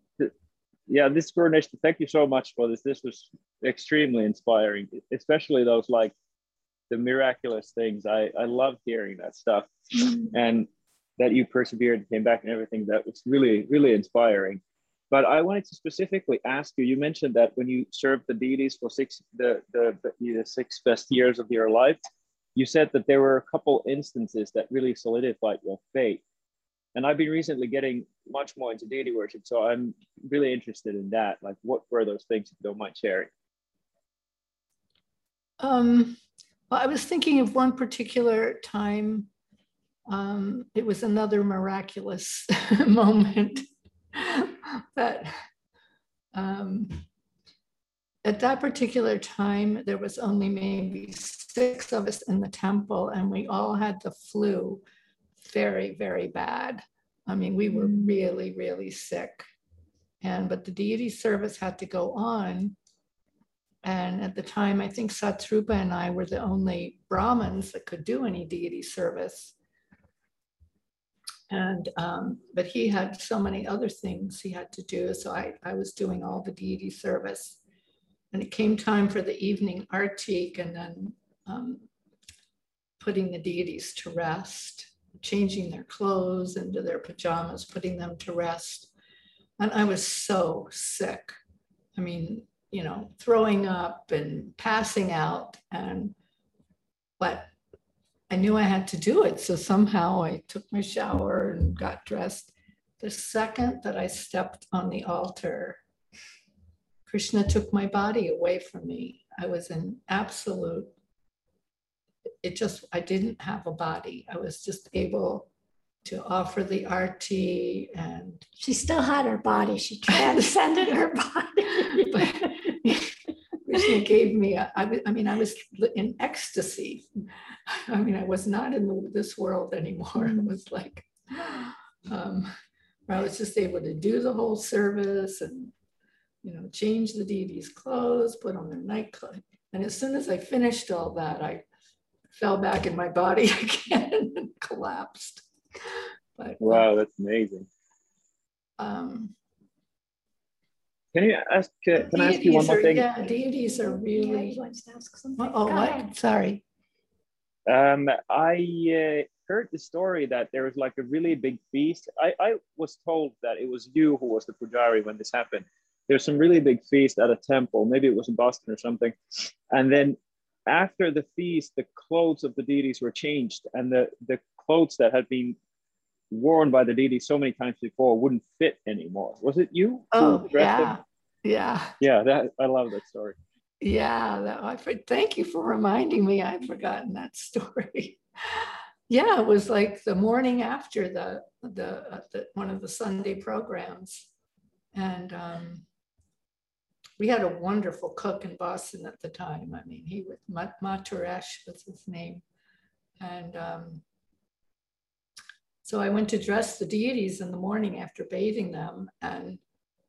Yeah, this is Ganesh. Thank you so much for this. This was extremely inspiring, especially those like the miraculous things. I, I love hearing that stuff Mm, and that you persevered and came back and everything. That was really, really inspiring. But I wanted to specifically ask you. You mentioned that when you served the deities for six the the, the, the six best years of your life, you said that there were a couple instances that really solidified your faith. And I've been recently getting much more into deity worship, so I'm really interested in that. Like, what were those things? If you don't mind sharing. Um, well, I was thinking of one particular time. Um, it was another miraculous moment that um, at that particular time, there was only maybe six of us in the temple, and we all had the flu very, very bad. I mean, we were really, really sick. And but the deity service had to go on. And at the time, I think Satsvarupa and I were the only Brahmins that could do any deity service. And um, but he had so many other things he had to do. So I, I was doing all the deity service. And it came time for the evening artik and then um, putting the deities to rest, changing their clothes into their pajamas, putting them to rest. And I was so sick. I mean, you know, throwing up and passing out. And, but I knew I had to do it. So somehow I took my shower and got dressed. The second that I stepped on the altar, Krishna took my body away from me. I was in absolute, it just, I didn't have a body. I was just able to offer the arti and She still had her body. She transcended her body. Krishna gave me, a, I, mean, I was in ecstasy. I mean, I was not in the, this world anymore. It was like, um, I was just able to do the whole service and you know, change the deity's clothes, put on their nightclothes. And as soon as I finished all that, I fell back in my body again and collapsed. But Wow, that's amazing. um, Can you ask? Uh, can I ask you one deities more are- thing? Yeah, deities are Yeah, really. he wants to ask something. Oh, what? Sorry. Um, I uh, heard the story that there was like a really big feast. I, I was told that it was you who was the pujari when this happened. There's some really big feast at a temple. Maybe it was in Boston or something. And then after the feast, the clothes of the deities were changed, and the the clothes that had been worn by the deities so many times before wouldn't fit anymore. Was it you? Oh, yeah. Yeah. Yeah, that I love that story. Yeah, that, I, for- thank you for reminding me. I'd forgotten that story. Yeah, it was like the morning after the, the, uh, the, one of the Sunday programs. And um, we had a wonderful cook in Boston at the time. I mean, he was, Ma- Maturesh was his name. And um, so I went to dress the deities in the morning after bathing them and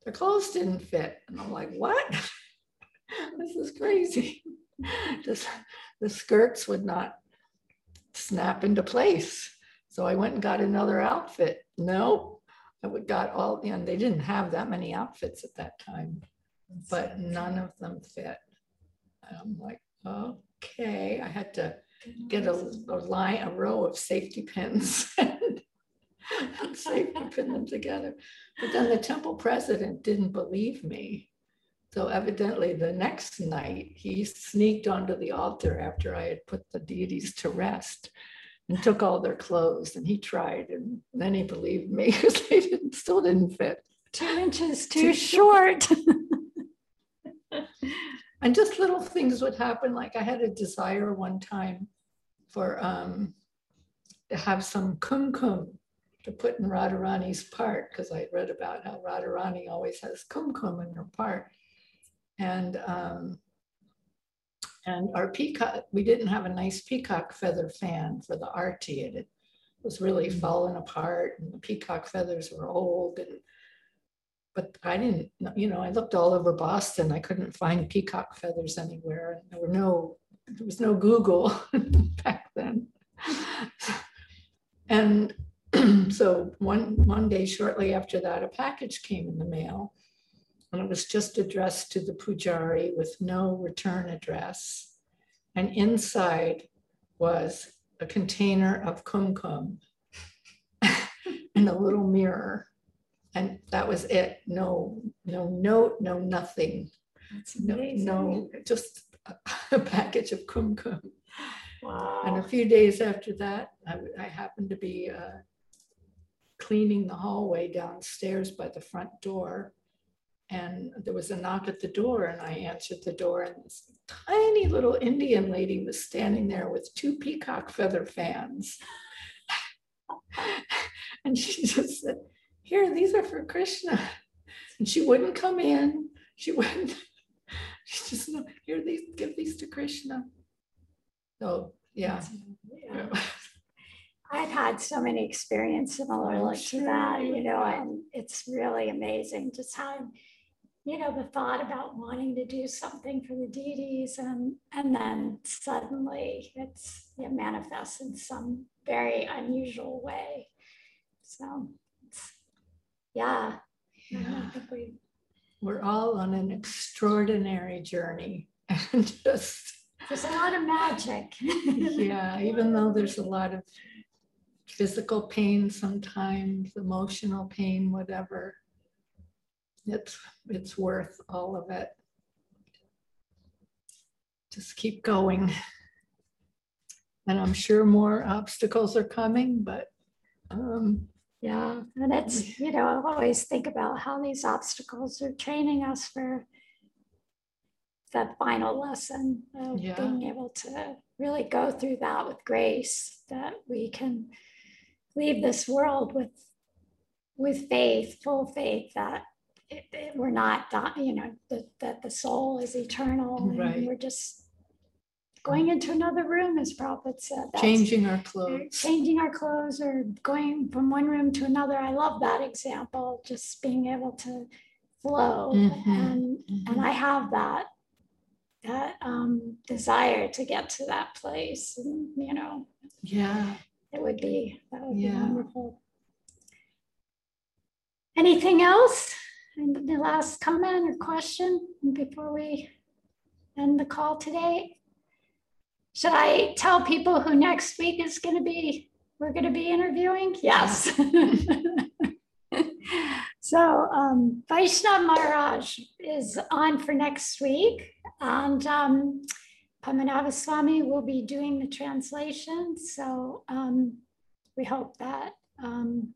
their clothes didn't fit. And I'm like, what? this is crazy. This, the skirts would not snap into place. So I went and got another outfit. No, I would got all, and they didn't have that many outfits at that time, but none of them fit. I'm like, okay, I had to get a, a line, a row of safety pins and and safety pin them together. But then the temple president didn't believe me. So evidently the next night, he sneaked onto the altar after I had put the deities to rest and took all their clothes and he tried and then he believed me because they didn't, still didn't fit. Two inches Too too short. And just little things would happen, like I had a desire one time for um, to have some kumkum to put in Radharani's part, because I read about how Radharani always has kumkum in her part. And um, and our peacock, we didn't have a nice peacock feather fan for the arti. It had- was really falling apart and the peacock feathers were old and but I didn't, you know, I looked all over Boston. I couldn't find peacock feathers anywhere. And there were no, there was no Google back then. And so one, one day shortly after that, a package came in the mail. And it was just addressed to the pujari with no return address. And inside was a container of kumkum and a little mirror And that was it. No, no note, no nothing. That's No, amazing. no, just a- package of kumkum. And a few days after that, I happened to be uh, cleaning the hallway downstairs by the front door. And there was a knock at the door and I answered the door and this tiny little Indian lady was standing there with two peacock feather fans. And she just said, here, these are for Krishna. And she wouldn't come in. She wouldn't. She just, "No, here, these, give these to Krishna. So, yeah. Yeah. I've had so many experiences similar oh, like to that, you know, and it's really amazing just how, you know, the thought about wanting to do something for the deities and, and then suddenly it's, it manifests in some very unusual way. So, it's, yeah. Yeah. we, We're all on an extraordinary journey and just, there's a lot of magic. yeah, even though there's a lot of physical pain sometimes, emotional pain, whatever. It's, it's worth all of it. Just keep going. And I'm sure more obstacles are coming, but um, Yeah, and it's, you know, I always think about how these obstacles are training us for that final lesson of Yeah. being able to really go through that with grace, that we can leave this world with with faith, full faith that it, it- we're not, you know, that, that the soul is eternal Right. and we're just going into another room, as Prabhupada said. That's- changing our clothes. changing our clothes or going from one room to another. I love that example, just being able to flow. Mhm, And, and mhm. I have that, that um, desire to get to that place. And, you know, Yeah, it would be, that would be Yeah. wonderful. Anything else? And the last comment or question before we end the call today? Should I tell people who next week is going to be, we're going to be interviewing? Yes. So um, Vaishnav Maharaj is on for next week and um, Padmanabha Swami will be doing the translation. So um, we hope that, um,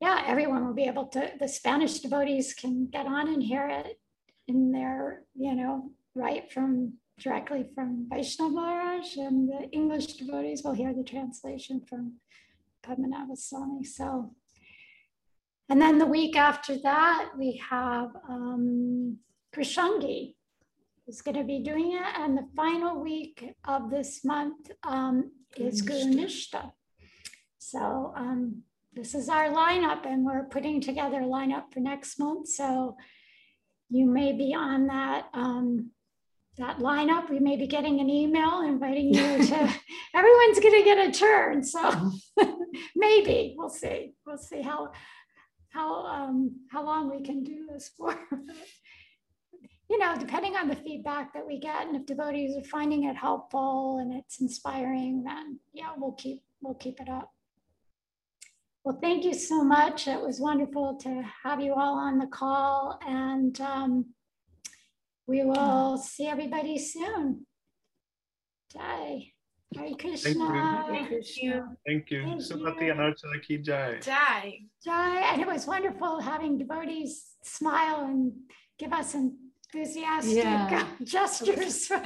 yeah, everyone will be able to, the Spanish devotees can get on and hear it in their, you know, right from, directly from Vaishnav Maharaj and the English devotees will hear the translation from Padmanabha Swami. So, and then the week after that, we have um, Krishangi who's going to be doing it. And the final week of this month um, is Guru Guru Nishta. So um, this is our lineup, and we're putting together a lineup for next month. So you may be on that um, that lineup. We may be getting an email inviting you to. everyone's going to get a turn, so maybe we'll see. We'll see how how um, how long we can do this for. You know, depending on the feedback that we get, and if devotees are finding it helpful and it's inspiring, then yeah, we'll keep we'll keep it up. Well, thank you so much. It was wonderful to have you all on the call, and um, we will see everybody soon. Jai. Hare Krishna. Thank you. Thank you. Thank Sumati you. and Archana ki jai. Jai. Jai. And it was wonderful having devotees smile and give us enthusiastic Yeah. Um, gestures.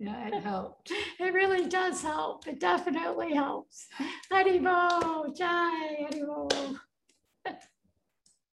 Yeah, it helped. It really does help. It definitely helps. Haribol, Jai, Haribol.